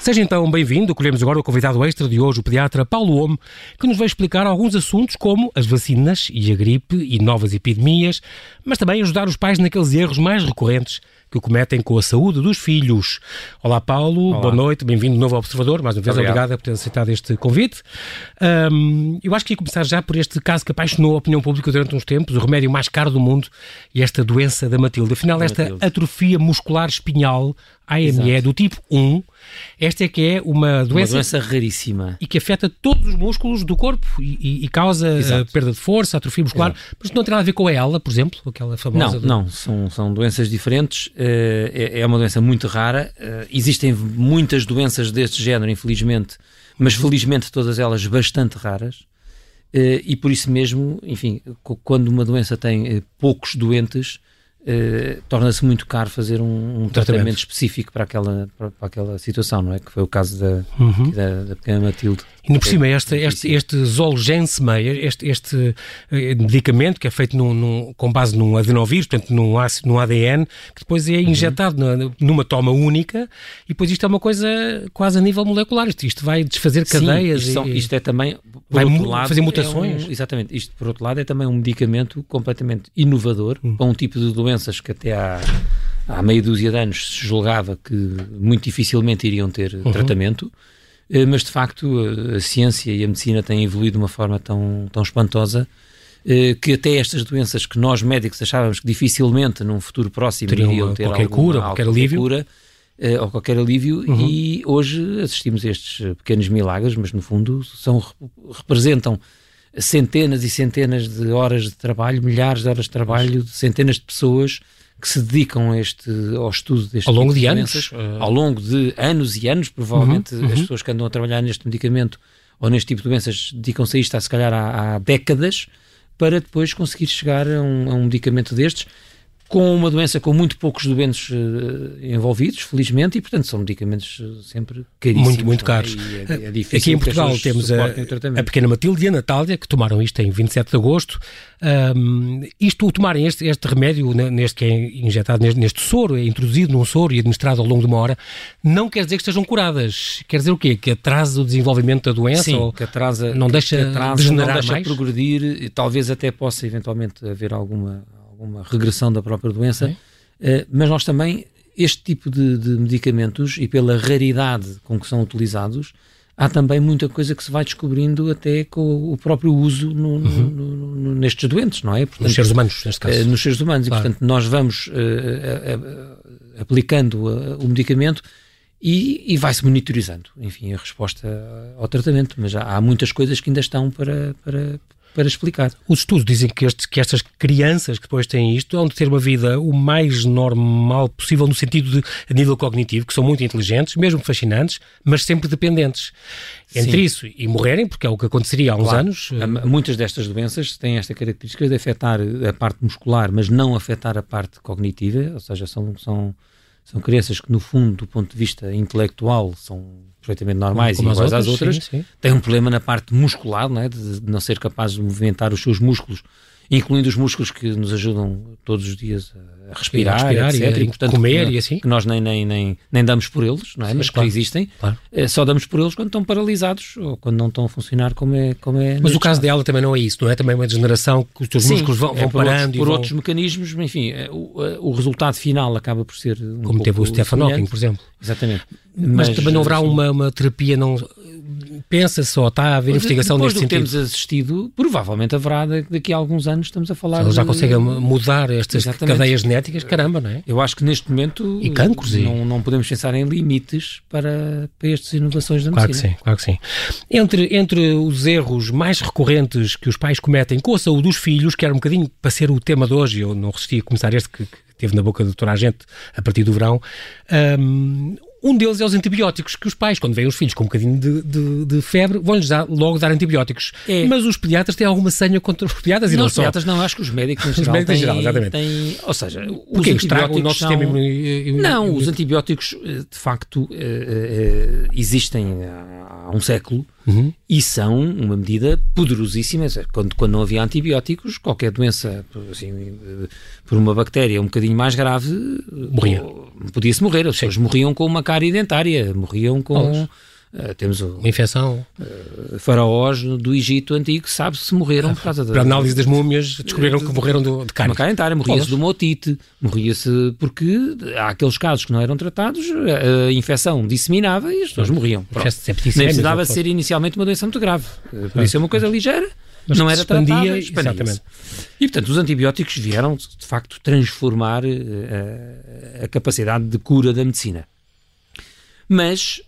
Seja então bem-vindo. Colhemos agora o convidado extra de hoje, o pediatra Paulo Homme, que nos vai explicar alguns assuntos como as vacinas e a gripe e novas epidemias, mas também ajudar os pais naqueles erros mais recorrentes que cometem com a saúde dos filhos. Olá, Paulo, Olá. boa noite, bem-vindo de novo ao Observador. Mais uma vez, obrigado, obrigado por ter aceitado este convite. Um, eu acho que ia começar já por este caso que apaixonou a opinião pública durante uns tempos, o remédio mais caro do mundo e esta doença da Matilde. Afinal, da esta Matilde. atrofia muscular espinhal, AME, Exato. do tipo 1, esta é que é uma doença, uma doença raríssima e que afeta todos os músculos do corpo e, e, e causa uh, perda de força, atrofia muscular, Exato. mas não tem nada a ver com ela, por exemplo, aquela famosa. Não, do... não, são, são doenças diferentes. Uh, é, é, uma doença muito rara. Uh, existem muitas doenças deste género, infelizmente, mas felizmente todas elas bastante raras. e por isso mesmo, enfim, quando uma doença tem poucos doentes, Uh, torna-se muito caro fazer um, um tratamento. específico para aquela, para, para, aquela situação, não é? Que foi o caso da, uhum. da, da, pequena Matilde. E por cima, este, este, este Zolgensmeyer, este, este eh, medicamento que é feito num, num, com base num adenovírus, portanto num, ácido, num ADN, que depois é uhum. injetado uhum. numa toma única e depois isto é uma coisa quase a nível molecular. Isto, isto vai desfazer cadeias. Sim, isto, são, isto, é também, vai lado, fazer mutações. É um, exatamente. Isto, por outro lado, é também um medicamento completamente inovador uhum. para um tipo de doença doenças que até há, há meia dúzia de anos se julgava que muito dificilmente iriam ter uhum. tratamento, mas de facto a ciência e a medicina têm evoluído de uma forma tão, tão espantosa eh, que até estas doenças que nós médicos achávamos que dificilmente num futuro próximo Teriam iriam ter qualquer alguma, cura, qualquer alívio. Cura, ou qualquer alívio uhum. e hoje assistimos a estes pequenos milagres, mas no fundo são, representam centenas e centenas de horas de trabalho, milhares de horas de trabalho, de centenas de pessoas que se dedicam a este, ao estudo deste ao longo tipo de, de anos, uh... ao longo de anos e anos, provavelmente uhum, uhum. as pessoas que andam a trabalhar neste medicamento ou neste tipo de doenças dedicam-se a isto há se calhar há, há décadas para depois conseguir chegar a um, a um medicamento destes com uma doença com muito poucos doentes uh, envolvidos, felizmente, e portanto são medicamentos eh, sempre caríssimos. Muito, muito é? caros. É, é difícil Aqui em Portugal temos a, a, pequena Matilde e a Natália, que tomaram isto em 27 de agosto. Um, isto, tomarem este, este remédio, neste que é injetado neste, neste, soro, é introduzido num soro e administrado ao longo de uma hora, não quer dizer que estejam curadas. Quer dizer o quê? Que atrasa o desenvolvimento da doença? Sim, ou que atrasa, não deixa que atrasa, degenerar não deixa mais? progredir, e talvez até possa eventualmente haver alguma alguma regressão da própria doença, uh, mas nós também, este tipo de, de, medicamentos, e pela raridade com que são utilizados, há também muita coisa que se vai descobrindo até com o próprio uso no, uhum. no, no, nestes doentes, não é? Portanto, nos seres humanos, neste caso. Uh, nos seres humanos, claro. e portanto nós vamos uh, aplicando o medicamento e, e vai-se monitorizando, enfim, a resposta ao tratamento, mas há, há muitas coisas que ainda estão para, para, para explicar. Os estudos dizem que, este, que estas crianças que depois têm isto vão ter uma vida o mais normal possível no sentido de a nível cognitivo, que são muito inteligentes, mesmo fascinantes, mas sempre dependentes. Entre Sim. isso e morrerem, porque é o que aconteceria há uns claro. anos. Muitas destas doenças têm esta característica de afetar a parte muscular, mas não afetar a parte cognitiva, ou seja, são, são, são crianças que, no fundo, do ponto de vista intelectual, são perfeitamente normais Como e iguais às outras, sim, sim. tem um problema na parte muscular, não é? de, de não ser capaz de movimentar os seus músculos incluindo os músculos que nos ajudam todos os dias a respirar, a respirar etc. E, e, portanto, comer que, e assim. Que nós nem, nem, nem, nem damos por eles, não é? Sim, Mas claro, que existem. Claro. É, só damos por eles quando estão paralisados ou quando não estão a funcionar como é. Como é Mas o caso dela também não é isso, não é? Também uma degeneração que os teus Sim, músculos vão, é por parando. Outros, por vão... outros mecanismos, enfim, é, o, é, o resultado final acaba por ser. Um como teve o Stephen Hawking, por exemplo. Exatamente. Mas, Mas também não haverá uma, uma terapia não pensa-se ou está a haver investigação neste sentido? temos assistido, provavelmente haverá daqui a alguns anos estamos a falar. Eles já de... conseguem mudar estas Exatamente. cadeias genéticas, caramba, não é? Eu acho que neste momento e cancros, não, e... não podemos pensar em limites para, para estas inovações da claro medicina. Claro que sim, claro que sim. Entre, entre os erros mais recorrentes que os pais cometem com a saúde dos filhos, que era um bocadinho para ser o tema de hoje, eu não resisti a começar este que, que teve na boca de toda a gente a partir do verão, um, um deles é os antibióticos, que os pais, quando veem os filhos com um bocadinho de, de, de febre, vão-lhes logo dar antibióticos. É. Mas os pediatras têm alguma senha contra os pediatras e não, não os só. pediatras não, acho que os médicos em geral, os médicos têm, em geral exatamente. Têm, ou seja, Porque os antibióticos o nosso são... sistema imunológico. Não, os antibióticos, eh, de facto, eh, eh, existem há um século uhum. e são uma medida poderosíssima. Quando, quando não havia antibióticos, qualquer doença assim, por uma bactéria um bocadinho mais grave. Podia-se morrer. As pessoas morriam com uma cárie dentária, morriam com. Uh, temos uma infecção. Uh, faraós do Egito antigo, sabe se morreram por causa da. Para análise das múmias, descobriram que morreram do, de cárie. Uma cárie morria-se de uma otite, morria-se porque há aqueles casos que não eram tratados, a infecção disseminava e as pessoas morriam. Nem precisava ser inicialmente uma doença muito grave. Podia ser uma coisa ligeira. Mas não era expandia, tratada, expandia E, portanto, os antibióticos vieram, de facto, transformar a capacidade de cura da medicina. Mas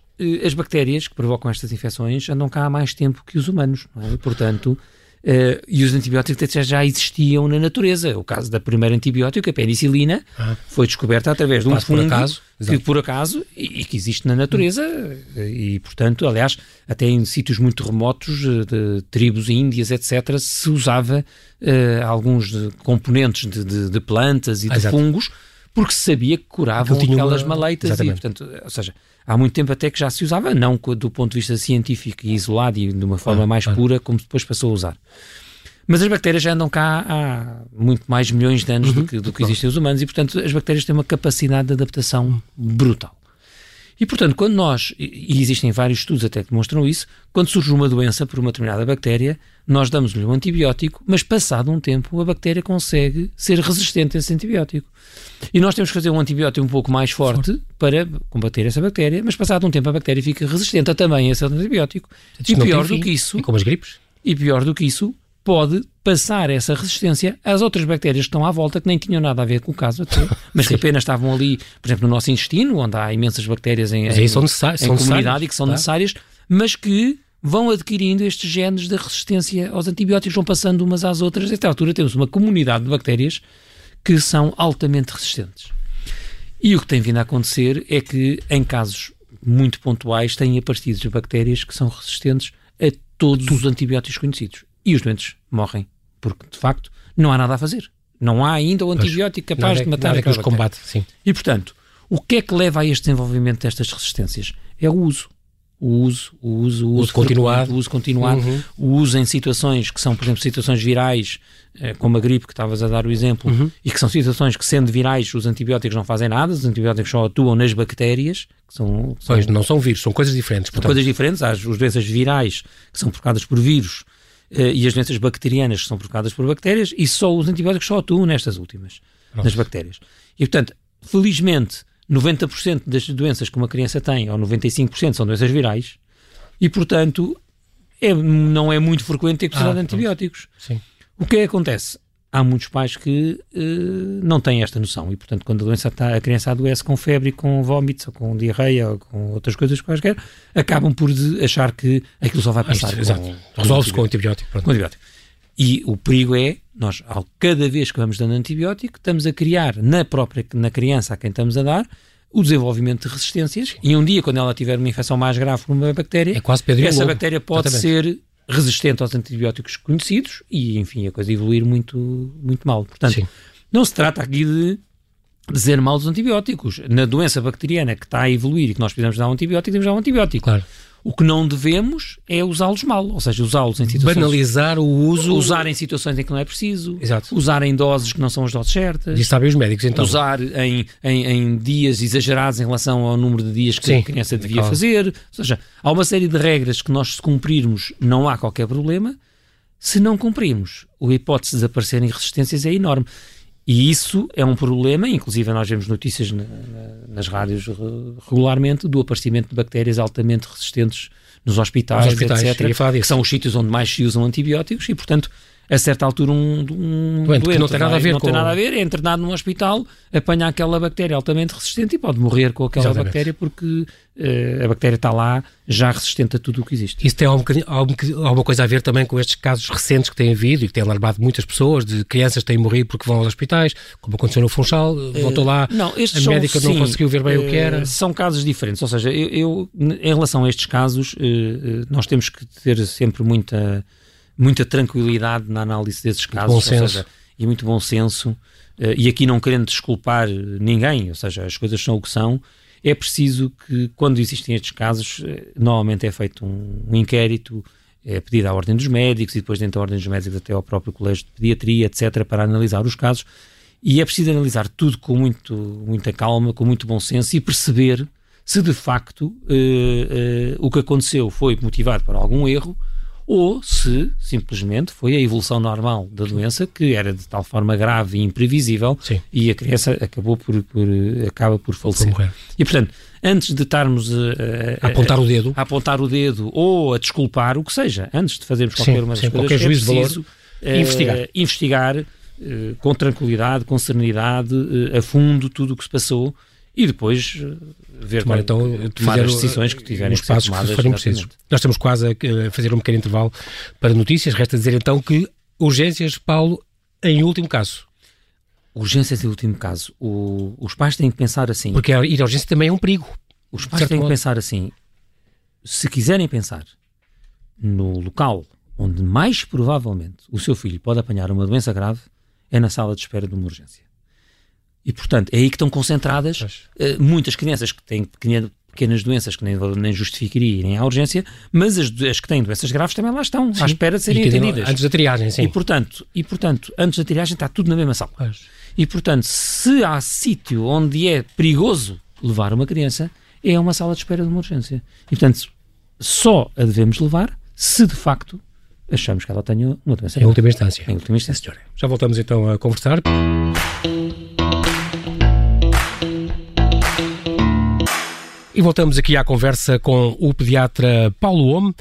as bactérias que provocam estas infecções andam cá há mais tempo que os humanos, é? portanto, Uh, e os antibióticos já existiam na natureza. O caso da primeira antibiótico, a penicilina, ah. foi descoberta através de um fungo por acaso, que por acaso e, e, que existe na natureza e, portanto, aliás, até em sítios muito remotos eh, de tribos índias, etc., se usava uh, alguns componentes de, de, de, plantas e ah, de exato. fungos porque se sabia que curavam aquelas uma... maleitas Exatamente. e, portanto, ou seja, há muito tempo até que já se usava, não do ponto de vista científico e isolado e de uma forma ah, mais ah. pura, como depois passou a usar. Mas as bactérias já andam cá há muito mais milhões de anos uhum, do que, do que existem os humanos e, portanto, as bactérias têm uma capacidade de adaptação brutal. E, portanto, quando nós, e existem vários estudos até que demonstram isso, quando surge uma doença por uma determinada bactéria, nós damos-lhe um antibiótico, mas passado um tempo a bactéria consegue ser resistente a esse antibiótico. E nós temos que fazer um antibiótico um pouco mais forte, forte. para combater essa bactéria, mas passado um tempo a bactéria fica resistente a também a esse antibiótico. E pior do que isso... E como as gripes? E pior do que isso, pode passar essa resistência às outras bactérias que estão à volta, que nem tinham nada a ver com o caso até, mas que apenas estavam ali, por exemplo, no nosso intestino, onde há imensas bactérias em, em, são em comunidade e que são tá. necessárias, mas que vão adquirindo estes genes de resistência aos antibióticos, vão passando umas às outras. Nesta altura temos uma comunidade de bactérias que são altamente resistentes. E o que tem vindo a acontecer é que, em casos muito pontuais, têm aparecido bactérias que são resistentes a todos os antibióticos conhecidos e os doentes morrem, porque de facto não há nada a fazer. Não há ainda o antibiótico pois, capaz de matar aqueles combate, sim. E portanto, o que é que leva a este desenvolvimento destas resistências? É o uso. O uso, o uso, o uso, continuado, o uso continuado, uhum. o uso em situações que são, por exemplo, situações virais, eh, como a gripe que estavas a dar o exemplo, uhum. e que são situações que, sendo virais, os antibióticos não fazem nada, os antibióticos só atuam nas bactérias, que são, são pois, não são vírus, são coisas diferentes. São coisas diferentes, há as doenças virais que são provocadas por vírus, e as doenças bacterianas que são provocadas por bactérias, e só os antibióticos só atuam nestas últimas, nas bactérias. E, portanto, felizmente, 90% das doenças que uma criança tem, ou 95% são doenças virais, e, portanto, é, não é muito frequente ter que precisar ah, de antibióticos. Sim. O que é que acontece? Há muitos pais que uh, não têm esta noção e, portanto, quando a doença está, a criança adoece com febre, com vómitos, ou com diarreia, ou com outras coisas quaisquer, acabam por achar que aquilo só vai passar. Exato. Resolve-se com antibiótico. Com antibiótico. E o perigo é, nós, ao, cada vez que vamos dando antibiótico, estamos a criar na própria, na criança a quem estamos a dar, o desenvolvimento de resistências e um dia, quando ela tiver uma infecção mais grave por uma bactéria, é essa bactéria pode Exatamente. ser resistente aos antibióticos conhecidos e, enfim, a coisa evoluir muito, muito mal. Portanto, Sim. não se trata aqui de dizer mal dos antibióticos. Na doença bacteriana que está a evoluir e que nós precisamos dar um antibiótico, temos dar um antibiótico. Claro. O que não devemos é usá-los mal, ou seja, usá-los em situações... Banalizar o uso... Usar em situações em que não é preciso. Exato. Usar em doses que não são as doses certas. E sabem os médicos, então. Usar em, em, em, dias exagerados em relação ao número de dias que Sim, a criança devia claro. fazer. Ou seja, há uma série de regras que nós, se cumprirmos, não há qualquer problema. Se não cumprimos, a hipótese de desaparecerem resistências é enorme. E isso é um problema, inclusive nós vemos notícias na, na, nas rádios regularmente do aparecimento de bactérias altamente resistentes nos hospitais, hospitais etc. Que são os sítios onde mais se usam antibióticos e, portanto, a certa altura um, um doente, doente não tem nada a ver não com... tem nada a ver, é internado num hospital, apanha aquela bactéria altamente resistente e pode morrer com aquela Exatamente. bactéria porque uh, a bactéria está lá já resistente a tudo o que existe. Isso tem algum, alguma coisa a ver também com estes casos recentes que têm havido e que têm alarmado muitas pessoas, de crianças que têm morrido porque vão aos hospitais, como aconteceu no Funchal, voltou lá, uh, não, a são, médica sim, não conseguiu ver bem uh, o que era. São casos diferentes, ou seja, eu, eu em relação a estes casos, nós temos que ter sempre muita muita tranquilidade na análise desses casos. Seja, e muito bom senso, uh, e aqui não querendo desculpar ninguém, ou seja, as coisas são o que são, é preciso que, quando existem estes casos, eh, normalmente é feito um, um inquérito, é pedido à Ordem dos Médicos e depois dentro da Ordem dos Médicos até ao próprio Colégio de Pediatria, etc., para analisar os casos. E é preciso analisar tudo com muito, muita calma, com muito bom senso e perceber se de facto uh, o que aconteceu foi motivado por algum erro ou se simplesmente foi a evolução normal da doença que era de tal forma grave e imprevisível Sim. e a criança acabou por, por acaba por falecer. E portanto, antes de estarmos a, a, a, apontar o dedo, a apontar o dedo ou a desculpar o que seja, antes de fazermos qualquer sim, uma das sim, coisas, qualquer é juízo preciso, de valor, uh, investigar, investigar uh, com tranquilidade, com serenidade, uh, a fundo tudo o que se passou e depois eh, ver tomar, então, tomar as decisões que tiverem os passos que, que precisos. Nós estamos quase a fazer um pequeno intervalo para notícias. Resta dizer então que urgências, Paulo, em último caso. Urgências em último caso. O, os pais têm que pensar assim. Porque ir à urgência também é um perigo. Os pais têm modo. que pensar assim. Se quiserem pensar no local onde mais provavelmente o seu filho pode apanhar uma doença grave, é na sala de espera de uma urgência. E, portanto, é aí que estão concentradas uh, muitas crianças que têm pequenas, pequenas doenças que nem, nem justificaria irem à urgência, mas as, as, que têm doenças graves também lá estão, sim. à espera de serem atendidas. Antes da triagem, sim. E portanto, e, portanto, antes da triagem está tudo na mesma sala. Pois. E, portanto, se há sítio onde é perigoso levar uma criança, é uma sala de espera de uma urgência. E, portanto, só a devemos levar se, de facto, achamos que ela tenha uma doença Em última instância. Em última instância. Já voltamos então a conversar. E voltamos aqui à conversa com o pediatra Paulo Homme.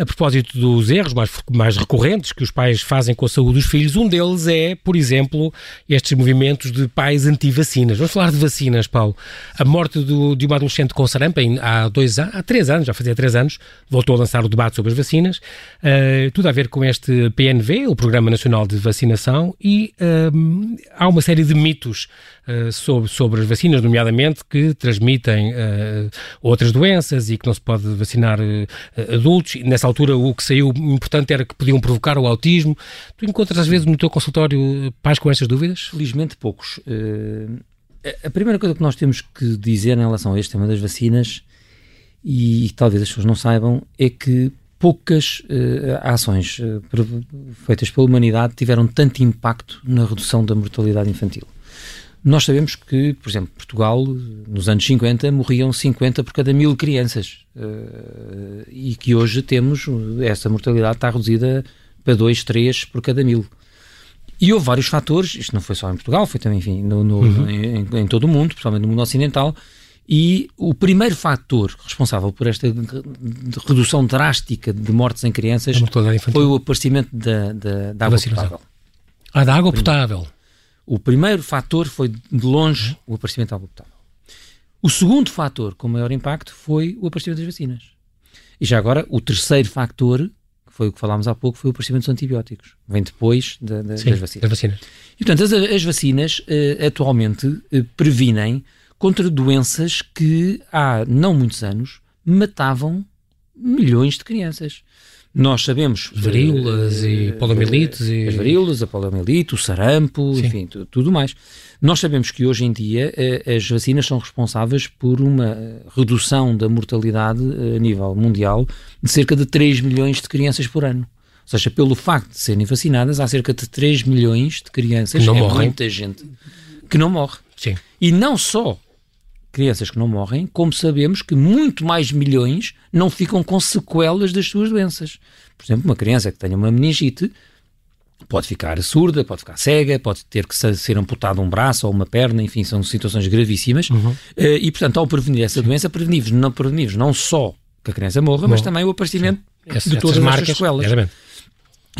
A propósito dos erros mais, mais recorrentes que os pais fazem com a saúde dos filhos, um deles é, por exemplo, estes movimentos de pais anti-vacinas. Vamos falar de vacinas, Paulo. A morte do, de uma adolescente com sarampo há, dois, há três anos, já fazia três anos, voltou a lançar o debate sobre as vacinas. Uh, tudo a ver com este PNV, o Programa Nacional de Vacinação, e uh, há uma série de mitos uh, sobre, sobre as vacinas, nomeadamente que transmitem outras doenças e que não se pode vacinar adultos. Nessa altura o que saiu importante era que podiam provocar o autismo. Tu encontras às vezes no teu consultório pais com estas dúvidas? Felizmente poucos. Uh, a primeira coisa que nós temos que dizer em relação a este tema das vacinas, e, e talvez as pessoas não saibam, é que poucas uh, ações uh, feitas pela humanidade tiveram tanto impacto na redução da mortalidade infantil. Nós sabemos que, por exemplo, Portugal, nos anos 50, morriam 50 por cada mil crianças uh, e que hoje temos, essa mortalidade está reduzida para 2, 3 por cada mil. E houve vários fatores, isto não foi só em Portugal, foi também, enfim, no, no, uhum. em, em, todo o mundo, principalmente no mundo ocidental, e o primeiro fator responsável por esta redução drástica de mortes em crianças foi o aparecimento da, da, da água potável. Ah, da água potável. O primeiro fator foi, de longe, o aparecimento da água potável. O segundo fator com maior impacto foi o aparecimento das vacinas. E já agora, o terceiro fator, que foi o que falámos há pouco, foi o aparecimento dos antibióticos. Vem depois da, da, Sim, das vacinas. Das vacinas. E, portanto, as, as vacinas uh, atualmente uh, previnem contra doenças que há não muitos anos matavam milhões de crianças. Nós sabemos. Varíolas uh, e eh, poliomielites. e... As varíolas, a poliomielite, o sarampo, Sim. enfim, tudo mais. Nós sabemos que hoje em dia uh, as vacinas são responsáveis por uma redução da mortalidade a nível mundial de cerca de 3 milhões de crianças por ano. Ou seja, pelo facto de serem vacinadas, há cerca de 3 milhões de crianças, que não é morrem. muita gente, que não morre. Sim. E não só crianças que não morrem, como sabemos que muito mais milhões não ficam com sequelas das suas doenças. Por exemplo, uma criança que tenha uma meningite pode ficar surda, pode ficar cega, pode ter que ser amputado um braço ou uma perna, enfim, são situações gravíssimas. Uhum. Eh, e, portanto, ao prevenir essa doença, prevenimos não, prevenimos não só que a criança morra, mas também o aparecimento Sim. de todas as marcas, sequelas. Exatamente.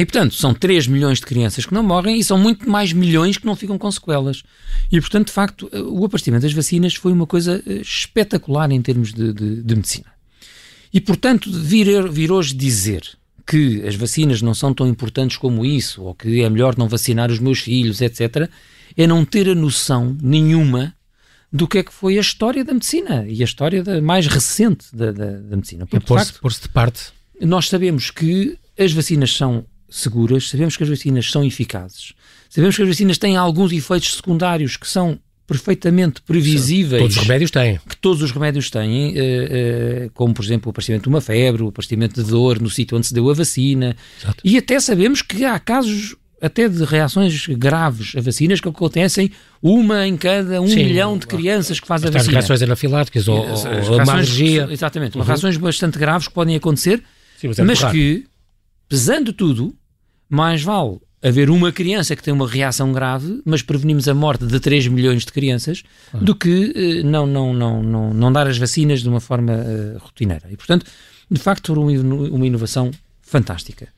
E, portanto, são 3 milhões de crianças que não morrem e são muito mais milhões que não ficam com sequelas. E, portanto, de facto, o aparecimento das vacinas foi uma coisa eh, espetacular em termos de, de, de medicina. E, portanto, vir, vir hoje dizer que as vacinas não são tão importantes como isso, ou que é melhor não vacinar os meus filhos, etc., é não ter a noção nenhuma do que é que foi a história da medicina e a história da, mais recente da, da, da medicina. Porque, é pôr-se pôr de parte. Nós sabemos que as vacinas são seguras, sabemos que as vacinas são eficazes, sabemos que as vacinas têm alguns efeitos secundários que são perfeitamente previsíveis. Todos os remédios têm. Que todos os remédios têm, como por exemplo o aparecimento de uma febre, o aparecimento de dor no sítio onde se deu a vacina. Exato. E até sabemos que há casos até de reações graves a vacinas que acontecem uma em cada um Sim, milhão de crianças que fazem a vacina. reações anafiláticas ou, ou uma alergia. Exatamente, uhum. reações bastante graves que podem acontecer, Sim, mas, é mas que, pesando tudo, mais vale haver uma criança que tem uma reação grave, mas prevenimos a morte de 3 milhões de crianças, ah. do que uh, não, não, não, não, não dar as vacinas de uma forma uh, rotineira. E, portanto, de facto, uma, uma inovação fantástica.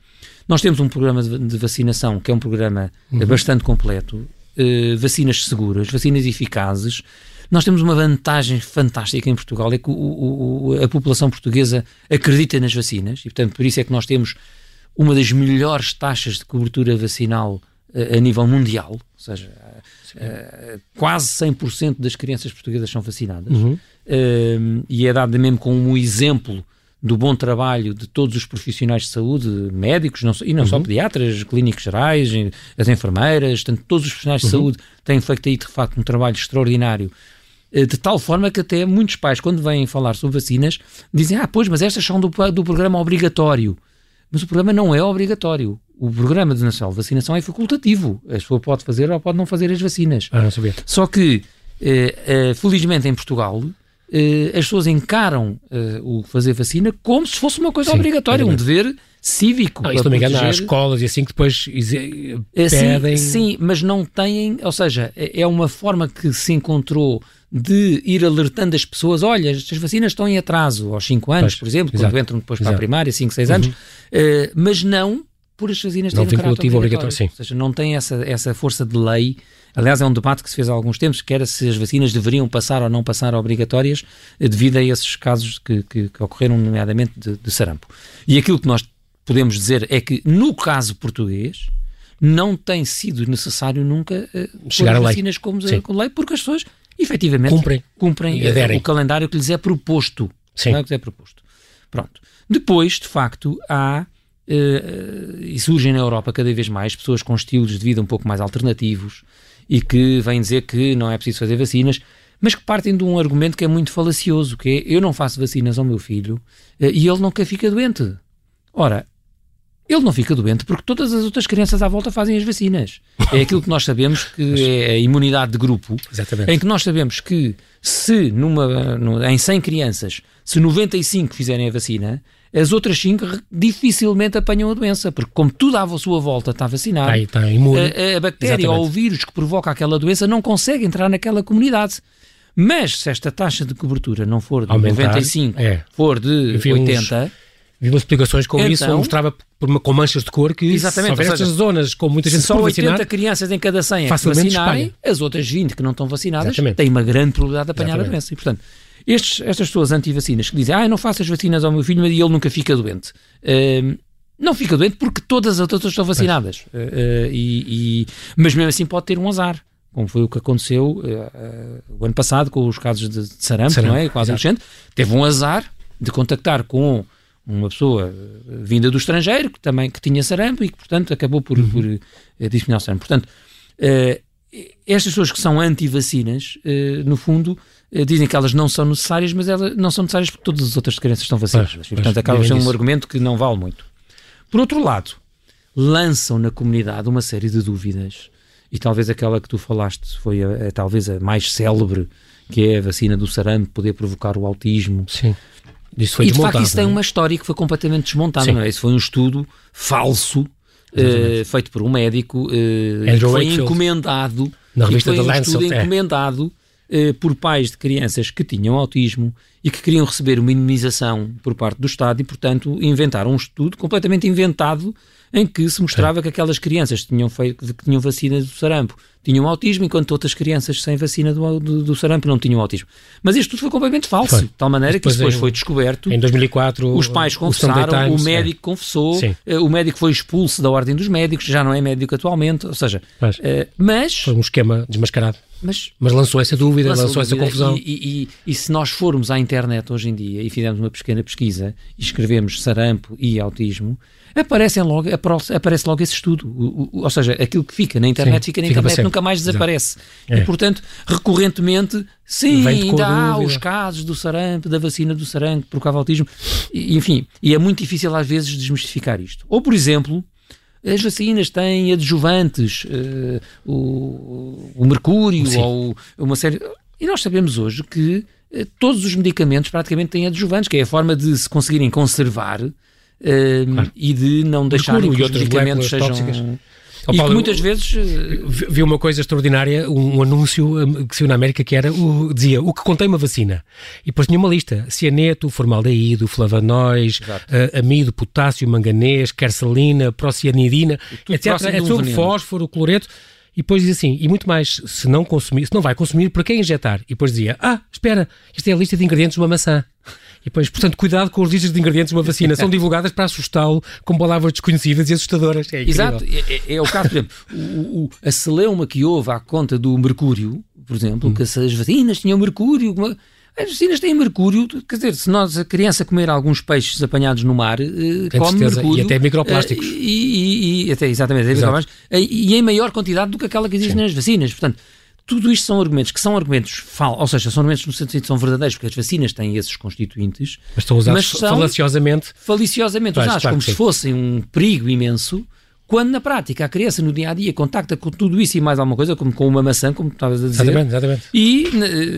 Nós temos um programa de, de vacinação que é um programa uhum. bastante completo, uh, vacinas seguras, vacinas eficazes. Nós temos uma vantagem fantástica em Portugal, é que o, o, a população portuguesa acredita nas vacinas e, portanto, por isso é que nós temos uma das melhores taxas de cobertura vacinal uh, a nível mundial, ou seja, uh, quase 100% das crianças portuguesas são vacinadas, uhum. e é dado mesmo como um exemplo do bom trabalho de todos os profissionais de saúde, médicos, não, e não uhum. só pediatras, clínicos gerais, as enfermeiras, tanto todos os profissionais de uhum. saúde têm feito aí de facto um trabalho extraordinário. Eh, de tal forma que até muitos pais, quando vêm falar sobre vacinas, dizem: Ah, pois, mas estas são do, do programa obrigatório. Mas o programa não é obrigatório. O programa de nacional de vacinação é facultativo. A pessoa pode fazer ou pode não fazer as vacinas. Ah, não sabia. Só que, eh, eh, felizmente em Portugal, uh, as pessoas encaram uh, o fazer vacina como se fosse uma coisa Sim, obrigatória, um dever cívico. Não, isso também engano, há escolas e assim que depois pedem. Sim, sim, mas não têm, ou seja, é, é uma forma que se encontrou de ir alertando as pessoas, olha, estas vacinas estão em atraso, aos 5 anos, pois, por exemplo, exato, quando entram depois exato. para a primária, 5, 6 anos, uhum. uh, mas não por as vacinas não terem caráter obrigatório. Sim. Ou seja, não tem essa, essa força de lei Aliás, é um debate que se fez há alguns tempos, que era se as vacinas deveriam passar ou não passar obrigatórias eh, devido a esses casos que, que, que ocorreram, nomeadamente de, de sarampo. E aquilo que nós podemos dizer é que, no caso português, não tem sido necessário nunca uh, chegar a vacinas como com lei, porque as pessoas efetivamente cumprem, cumprem uh, o calendário que lhes é proposto. Sim. É que lhes é proposto. Pronto. Depois, de facto, há uh, e surgem na Europa cada vez mais pessoas com estilos de vida um pouco mais alternativos, e que vêm dizer que não é preciso fazer vacinas, mas que partem de um argumento que é muito falacioso, que é eu não faço vacinas ao meu filho eh, e ele nunca fica doente. Ora, ele não fica doente porque todas as outras crianças à volta fazem as vacinas. É aquilo que nós sabemos que é a imunidade de grupo, Exatamente. em que nós sabemos que se numa, em 100 crianças, se 95 fizerem a vacina, as outras 5 dificilmente apanham a doença, porque como tudo à sua volta está vacinado, Aí, está imune. A, a bactéria Exatamente. ou o vírus que provoca aquela doença não consegue entrar naquela comunidade. Mas se esta taxa de cobertura não for de Aumentar, 95, é. for de 80... Vi umas explicações com então, isso, mostrava por uma, com manchas de cor que exatamente, se estas zonas com muita gente só 80 vacinar, crianças em cada 100 é que vacinarem, as outras 20 que não estão vacinadas exatamente. têm uma grande probabilidade de apanhar exatamente. a doença. E, portanto, estes, estas pessoas anti-vacinas que dizem, ah, eu não faço as vacinas ao meu filho, mas ele nunca fica doente. Uh, não fica doente porque todas as outras estão vacinadas. Uh, e, e, mas mesmo assim pode ter um azar. Como foi o que aconteceu uh, o ano passado com os casos de, de sarampo, sarampo, não é? Com a adolescente. Teve um azar de contactar com uma pessoa vinda do estrangeiro que também que tinha sarampo e que, portanto, acabou por, uhum. por uh, disseminar o sarampo. Portanto, uh, estas pessoas que são anti-vacinas, uh, no fundo, dizem que elas não são necessárias, mas elas não são necessárias porque todas as outras crianças estão vacinadas. Portanto, acaba sendo um argumento que não vale muito. Por outro lado, lançam na comunidade uma série de dúvidas, e talvez aquela que tu falaste foi a, a, talvez a mais célebre, que é a vacina do sarampo poder provocar o autismo. Sim. Isso foi e de facto isso tem é? uma história que foi completamente desmontada, não é? Isso foi um estudo falso uh, feito por um médico, uh, Andrew foi Wakefield. encomendado, Na revista foi um Lancet, estudo é. encomendado uh, por pais de crianças que tinham autismo e que queriam receber uma imunização por parte do Estado e, portanto, inventaram um estudo completamente inventado em que se mostrava que aquelas crianças que tinham, feito, que tinham vacina do sarampo tinham autismo, enquanto outras crianças sem vacina do, do, do sarampo não tinham autismo. Mas isto tudo foi completamente falso, foi. de tal maneira depois que depois em, foi descoberto. Em 2004, os pais confessaram, o, o médico é. confessou, uh, o médico foi expulso da ordem dos médicos, já não é médico atualmente, ou seja, mas, uh, mas foi um esquema desmascarado. Mas, mas lançou essa dúvida, lançou, lançou essa confusão. E, e, e, se nós formos à internet hoje em dia e fizermos uma pequena pesquisa e escrevemos sarampo e autismo, aparecem logo, aparece logo esse estudo. O, o, ou seja, aquilo que fica na internet sim, fica na fica internet, nunca mais desaparece. É. E, portanto, recorrentemente, sim, ainda há os casos do sarampo, da vacina do sarampo, provoca autismo, e, enfim, e é muito difícil às vezes desmistificar isto. Ou, por exemplo, as vacinas têm adjuvantes, uh, o, o, mercúrio sim. ou uma série. E nós sabemos hoje que uh, todos os medicamentos praticamente têm adjuvantes, que é a forma de se conseguirem conservar uh, e de não deixarem que os medicamentos sejam. Tóxicas. Oh, Paulo, e muitas vezes eh, vi uma coisa extraordinária, um, um anúncio eh, que saiu na América que era o, dizia o que contém uma vacina e depois tinha uma lista: cianeto, formaldeído, flavanois, uh, amido, potássio, manganês, quercelina, procianidina, etc. É sobre um fósforo, cloreto. E depois diz assim, e muito mais, se não consumir, se não vai consumir, para que injetar? E depois dizia, ah, espera, isto é a lista de ingredientes de uma maçã. E depois, portanto, cuidado com os listas de ingredientes de uma vacina. São divulgadas para assustá-lo com palavras desconhecidas e assustadoras. É Exato. É, é, é, o caso, por exemplo, o, o, a celeuma que houve à conta do mercúrio, por exemplo, hum. que as vacinas tinham mercúrio. As vacinas têm mercúrio, quer dizer, se nós, a criança comer alguns peixes apanhados no mar, eh, come certeza. mercúrio. E até microplásticos. Eh, e, e, e até, exatamente, até microplásticos, e em maior quantidade do que aquela que existe Sim. nas vacinas. Portanto, tudo isto são argumentos que são argumentos falsos, ou seja, são argumentos no sentido que são verdadeiros, porque as vacinas têm esses constituintes. Mas estão usados mas faliciosamente. Faliciosamente usados, claro, como se fossem um perigo imenso quando na prática a criança no dia a dia contacta com tudo isso e mais alguma coisa, como com uma maçã, como estavas a dizer. Exatamente, exatamente. E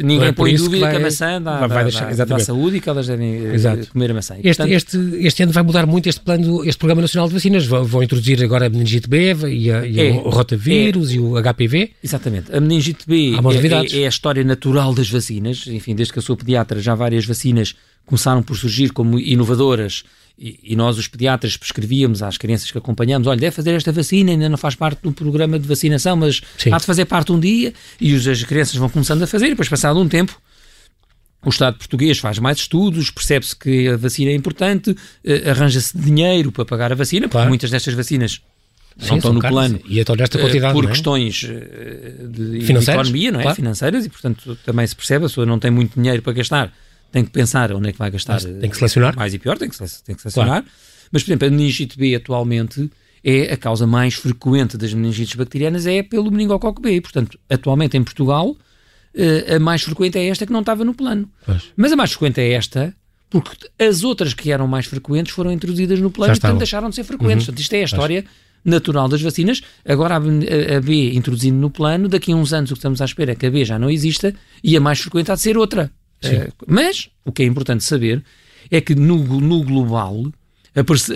ninguém é põe em dúvida que, vai, que, a maçã dá, vai deixar, dá, dá saúde e que elas devem eh, Exato. comer a maçã. E, este, portanto, este, este ano vai mudar muito este plano, este Programa Nacional de Vacinas. Vão, vão introduzir agora a meningite B e, a, e é, o rotavírus é, e o HPV. Exatamente. A meningite B é, é, é a história natural das vacinas. Enfim, desde que eu sou pediatra, já várias vacinas começaram por surgir como inovadoras e, nós, os pediatras, prescrevíamos às crianças que acompanhamos: olha, deve fazer esta vacina, ainda não faz parte do programa de vacinação, mas Sim. há de fazer parte um dia. E as crianças vão começando a fazer, e depois, passado um tempo, o Estado português faz mais estudos, percebe-se que a vacina é importante, uh, arranja-se dinheiro para pagar a vacina, porque muitas destas vacinas Sim, não estão no plano e então nesta quantidade, por é? questões uh, de, de, economia, não é? Claro. financeiras, e portanto também se percebe, a pessoa não tem muito dinheiro para gastar tem que pensar onde é que vai gastar. tem que selecionar. Mais e pior, tem que, tem que selecionar. Claro. Mas, por exemplo, a meningite B atualmente é a causa mais frequente das meningites bacterianas é pelo meningococo B. Portanto, atualmente em Portugal, eh, a mais frequente é esta que não estava no plano. Pois. Mas a mais frequente é esta porque as outras que eram mais frequentes foram introduzidas no plano e, portanto, deixaram de ser frequentes. Uhum. Portanto, isto é a história pois. natural das vacinas. Agora, a B introduzindo no plano, daqui a uns anos o que estamos à espera é que a B já não exista e a mais frequente há de ser outra. Uh, mas o que é importante saber é que no, no global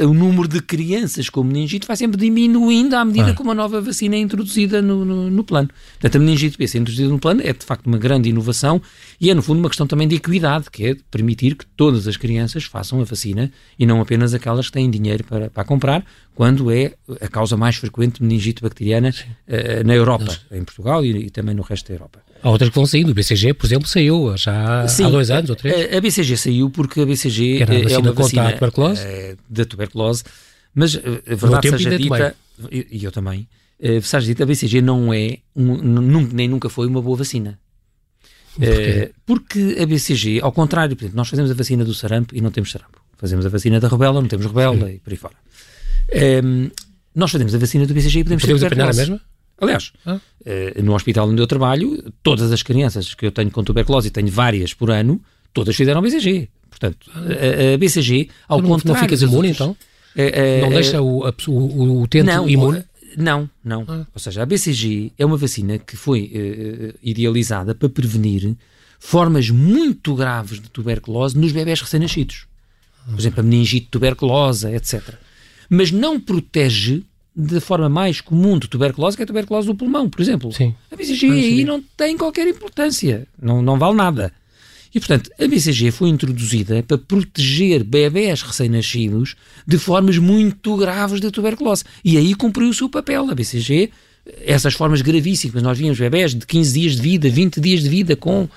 o número de crianças com meningite vai sempre diminuindo à medida ah. que uma nova vacina é introduzida no, no, no, plano. Portanto, a meningite B ser introduzida no plano é de facto uma grande inovação e é no fundo uma questão também de equidade, que é permitir que todas as crianças façam a vacina e não apenas aquelas que têm dinheiro para, para comprar, quando é a causa mais frequente de meningite bacteriana uh, na Europa, em Portugal e, e também no resto da Europa. Há outras que vão saindo. O BCG, por exemplo, saiu já Sim, há dois anos ou três. A, a BCG saiu porque a BCG a é uma vacina a tuberculose. É, da tuberculose. Mas a eh, verdade seja dita, e, eu também, a verdade dita, a BCG não é, um, nunca, nem nunca foi uma boa vacina. É, porque a BCG, ao contrário, exemplo, nós fazemos a vacina do sarampo e não temos sarampo. Fazemos a vacina da rubéola, não temos rubéola e por aí fora. É, nós fazemos a vacina do BCG e podemos, podemos ter tuberculose. a mesma? Aliás, ah. no hospital onde eu trabalho, todas as crianças que eu tenho com tuberculose, e tenho várias por ano, todas fizeram BCG. Portanto, a, a BCG, ao não, contrário... Não ficas imune, então? Uh, não deixa o, a, o, o utente não, imune? Não, não. Ah. Ou seja, a BCG é uma vacina que foi uh, idealizada para prevenir formas muito graves de tuberculose nos bebés recém-nascidos. Por exemplo, a meningite tuberculosa, etc. Mas não protege da forma mais comum de tuberculose, que é a tuberculose do pulmão, por exemplo. Sim. A BCG ah, aí não tem qualquer importância, não, não vale nada. E, portanto, a BCG foi introduzida para proteger bebés recém-nascidos de formas muito graves de tuberculose. E aí cumpriu o seu papel. A BCG, essas formas gravíssimas, nós víamos bebés de 15 dias de vida, 20 dias de vida com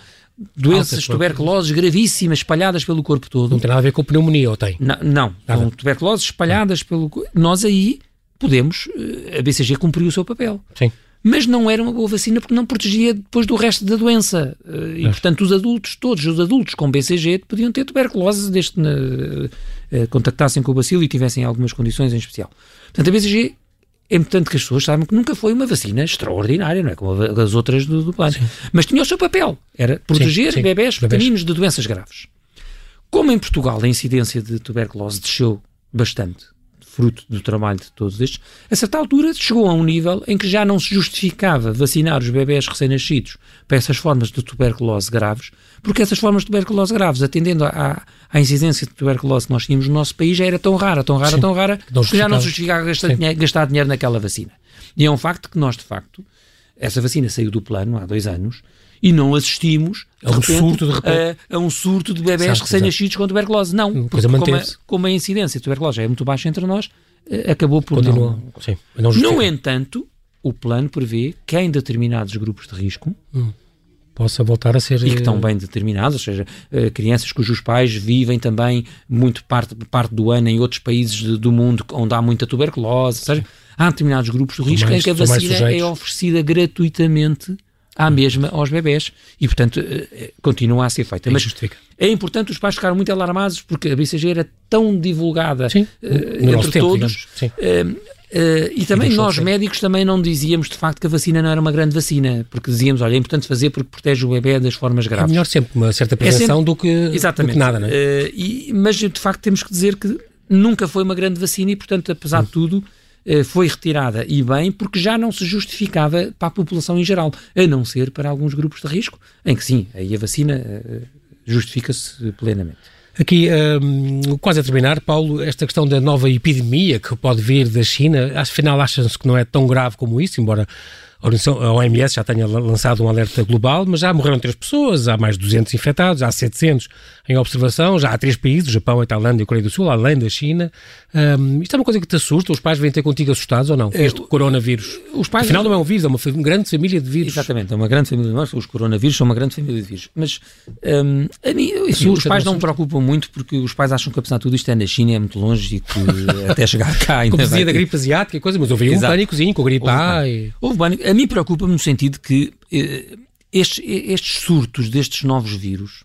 doenças tuberculoses gravíssimas espalhadas pelo corpo todo. Não tem nada a ver com pneumonia, ou tem? Não, não com tuberculoses espalhadas pelo Nós aí podemos, eh, a BCG cumpriu o seu papel. Sim. mas não era uma boa vacina porque não protegia depois do resto da doença. Eh, e, portanto, os adultos, todos os adultos com BCG, podiam ter tuberculose desde que uh, contactassem com o bacilo e tivessem algumas condições em especial. Portanto, a BCG é importante que as pessoas saibam que nunca foi uma vacina extraordinária, não é como as outras do, do plano. Sim. Mas tinha o seu papel, era proteger sim, sim. bebés pequeninos de doenças graves. Como em Portugal a incidência de tuberculose desceu bastante, fruto do trabalho de todos estes, a certa altura chegou a um nível em que já não se justificava vacinar os bebés recém-nascidos para essas formas de tuberculose graves, porque essas formas de tuberculose graves, atendendo à, à incidência de tuberculose que nós tínhamos no nosso país, já era tão rara, tão rara, Sim, tão rara, que já não se justificava. gastar dinheiro, gastar dinheiro naquela vacina. E é um facto que nós, de facto, essa vacina saiu do plano há dois anos e não assistimos a um, repente, surto, de repente. A, a, um surto de bebés recém-nascidos com tuberculose. Não, porque como a, como a, incidência de tuberculose é muito baixa entre nós, eh, acabou por Continua. não... Sim, não no entanto, o plano prevê que em determinados grupos de risco... Hum possa voltar a ser. E que estão eh, bem determinados, ou seja, eh, crianças cujos pais vivem também muito parte, parte do ano em outros países do mundo onde há muita tuberculose, ou seja, há determinados grupos de risco mais, em que a vacina é oferecida gratuitamente à mesma aos bebés e, portanto, eh, eh, continua a ser feita. Mas justifica. é importante os pais ficarem muito alarmados porque a BCG era tão divulgada Sim, uh, entre tempo, todos. Uh, uh, e também e nós, médicos, também não dizíamos de facto que a vacina não era uma grande vacina, porque dizíamos, olha, é importante fazer porque protege o bebê das formas graves. É melhor sempre uma certa prevenção é sempre, do, que, exatamente, do que nada, não é? E, mas, de facto, temos que dizer que nunca foi uma grande vacina e, portanto, apesar hum. de tudo foi retirada e bem porque já não se justificava para a população em geral, a não ser para alguns grupos de risco, em que sim, aí a vacina eh, justifica-se plenamente. Aqui, um, quase a terminar, Paulo, esta questão da nova epidemia que pode vir da China, afinal acham-se que não é tão grave como isso, embora a OMS já tenha lançado um alerta global, mas já morreram três pessoas, há mais de 200 infectados, há 700 em observação, já há três países, o Japão, a Tailândia e a Coreia do Sul, além da China. Um, isto é uma coisa que te assusta? Os pais vêm ter contigo assustados ou não? É, este coronavírus. Os pais, Afinal, não é um vírus, é uma, grande família de vírus. Exatamente, é uma grande família de vírus. Os coronavírus são uma grande família de vírus. Mas um, a mim, isso, os pais não me preocupam muito porque os pais acham que, apesar de tudo, isto é na China, é muito longe e que até chegar cá ainda. Como dizia da gripe asiática e coisa, mas houve um pânicozinho com a gripe A. E... Houve pânico. A mim preocupa-me no sentido que eh, estes, estes surtos destes novos vírus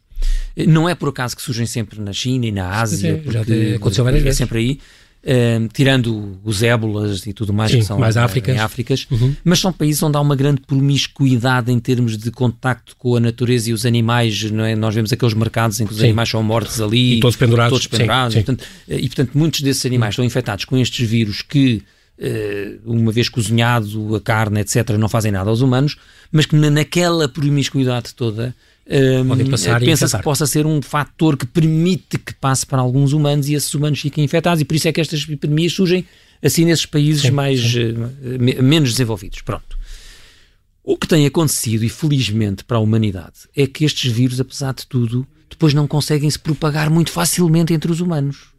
não é por acaso que surgem sempre na China e na Ásia, Sim, já aconteceu várias é vezes. sempre aí. Uh, tirando os ébolas e tudo mais Sim, que são mais Áfricas. em Áfricas, uhum. mas são países onde há uma grande promiscuidade em termos de contacto com a natureza e os animais, é? Nós vemos aqueles mercados em que os sim. animais são mortos ali, e todos pendurados, todos pendurados sim, sim. Portanto, eh, e portanto muitos desses animais uhum. estão infectados com estes vírus que uma vez cozinhado, a carne, etc., não fazem nada aos humanos, mas que naquela promiscuidade toda uh, pensa-se que possa ser um fator que permite que passe para alguns humanos e esses humanos fiquem infectados, e por isso é que estas epidemias surgem assim nesses países sim, mais sim. Uh, menos desenvolvidos. Pronto. O que tem acontecido, e felizmente para a humanidade, é que estes vírus, apesar de tudo, depois não conseguem se propagar muito facilmente entre os humanos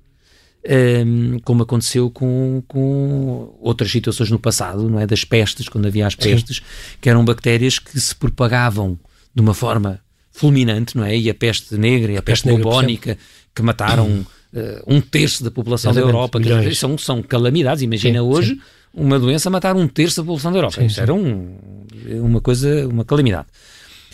um, como aconteceu com, com outras situações no passado, não é? Das pestes, quando havia as pestes, Sim. que eram bactérias que se propagavam de uma forma fulminante, não é? E a peste negra e a, a peste, peste bubónica, que mataram uh, um terço da população Exatamente, da Europa, que são, são calamidades. Imagina sim, hoje sim. uma doença matar um terço da população da Europa. Sim, Isso era um, uma coisa, uma calamidade.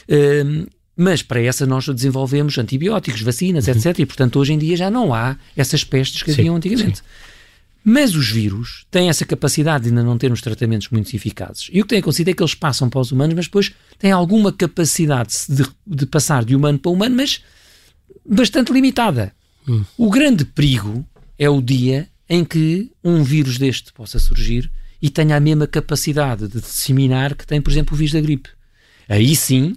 Uh, mas para essa nós desenvolvemos antibióticos, vacinas, uhum. etc. E, portanto, hoje em dia já não há essas pestes que sim, haviam antigamente. Sim. Mas os vírus têm essa capacidade de ainda não termos tratamentos muito eficazes. E o que tem acontecido é que eles passam para os humanos, mas depois têm alguma capacidade de, de passar de humano para humano, mas bastante limitada. Hum. O grande perigo é o dia em que um vírus deste possa surgir e tenha a mesma capacidade de disseminar que tem, por exemplo, o vírus da gripe. Aí sim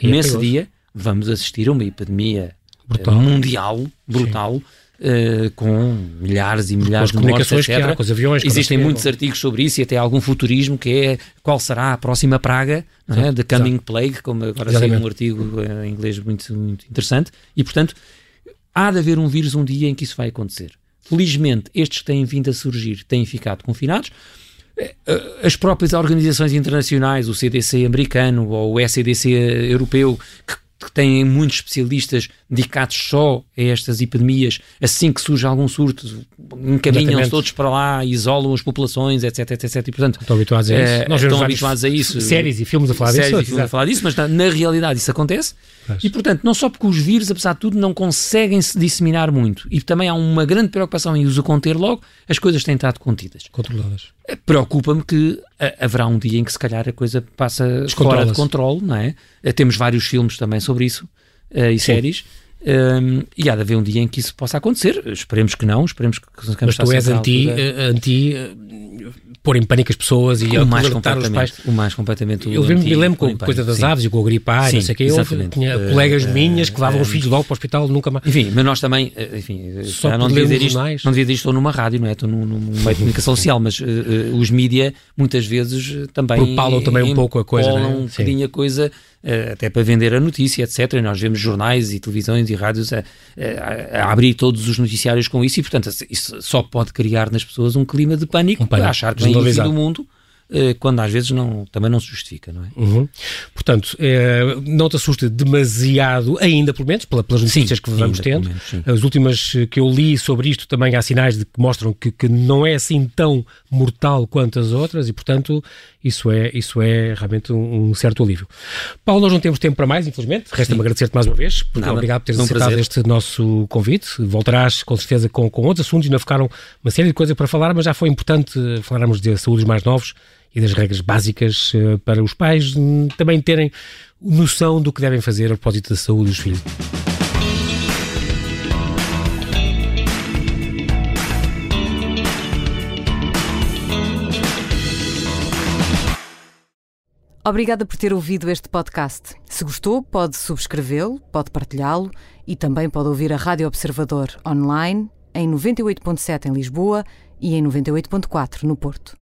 e nesse dia vamos assistir a uma epidemia eh, brutal. mundial, brutal, uh, com milhares e milhares de mortes, etc. Há, com os aviões, Existem muitos artigos sobre isso e até algum futurismo que é qual será a próxima praga, é? The Coming Exato. Plague, como agora saiu um artigo eh, em inglês muito, muito interessante. E, portanto, há de haver um vírus um dia em que isso vai acontecer. Felizmente, estes que têm vindo a surgir têm ficado confinados. Eh, as próprias organizações internacionais, o CDC americano ou o SCDC europeu, que, que têm muitos especialistas dedicados só a estas epidemias, assim que surge algum surto, encaminham-se todos para lá, isolam as populações, etc, etc, e portanto... Estão habituados a isso. Eh, Nós estão habituados a isso. Séries e filmes a falar séries disso. e filmes a falar disso, mas na, na realidade isso acontece. Mas... E portanto, não só porque os vírus, apesar de tudo, não conseguem se disseminar muito, e também há uma grande preocupação em os conter logo, as coisas têm estado contidas. Controladas. Eh, preocupa-me que haverá um dia em que se calhar a coisa passa fora de controle, não é? Eh, temos vários filmes também sobre isso uh, e Sim. séries. Um, e há de haver um dia em que isso possa acontecer. Esperemos que não, esperemos que, Mas tu és anti, anti pôr em pânico as pessoas e o mais completamente, os pais. O mais completamente. Eu anti, me lembro com a coisa das sim. aves e com o gripar, não sei o que. Eu tinha uh, colegas uh, minhas que levavam uh, os filhos logo para o hospital, nunca mais. Enfim, mas nós também, enfim, Só não devia dizer isto, não devia dizer isto, estou numa rádio, não é? Estou num, num meio de comunicação social, mas os mídia muitas vezes também. Propalam também um pouco a coisa. Né? um bocadinho a coisa eh, até para vender a notícia, etc. E nós vemos jornais e televisões e rádios a, a, a, abrir todos os noticiários com isso e, portanto, isso só pode criar nas pessoas um clima de pânico, um pânico. achar que vem o fim do mundo. eh, quando às vezes não, também não se justifica, não é? Uhum. Portanto, é, não te assusta demasiado, ainda pelo menos, pelas notícias sim, que vamos tendo. Menos, As últimas que eu li sobre isto também há sinais de que mostram que, que não é assim tão mortal quanto as outras e, portanto, isso é, isso é realmente um, um certo alívio. Paulo, nós não temos tempo para mais, infelizmente. Resta-me agradecer-te mais uma vez. Porque Nada, obrigado por teres um aceitado prazer. este nosso convite. Voltarás com certeza com, com outros assuntos. Ainda ficaram uma série de coisas para falar, mas já foi importante falarmos de saúde mais novos e das regras básicas uh, para os pais um, também terem noção do que devem fazer a propósito da saúde dos filhos. Obrigada por ter ouvido este podcast. Se gostou, pode subscrevê-lo, pode partilhá-lo e também pode ouvir a Rádio Observador online em 98.7 em Lisboa e em 98.4 no Porto.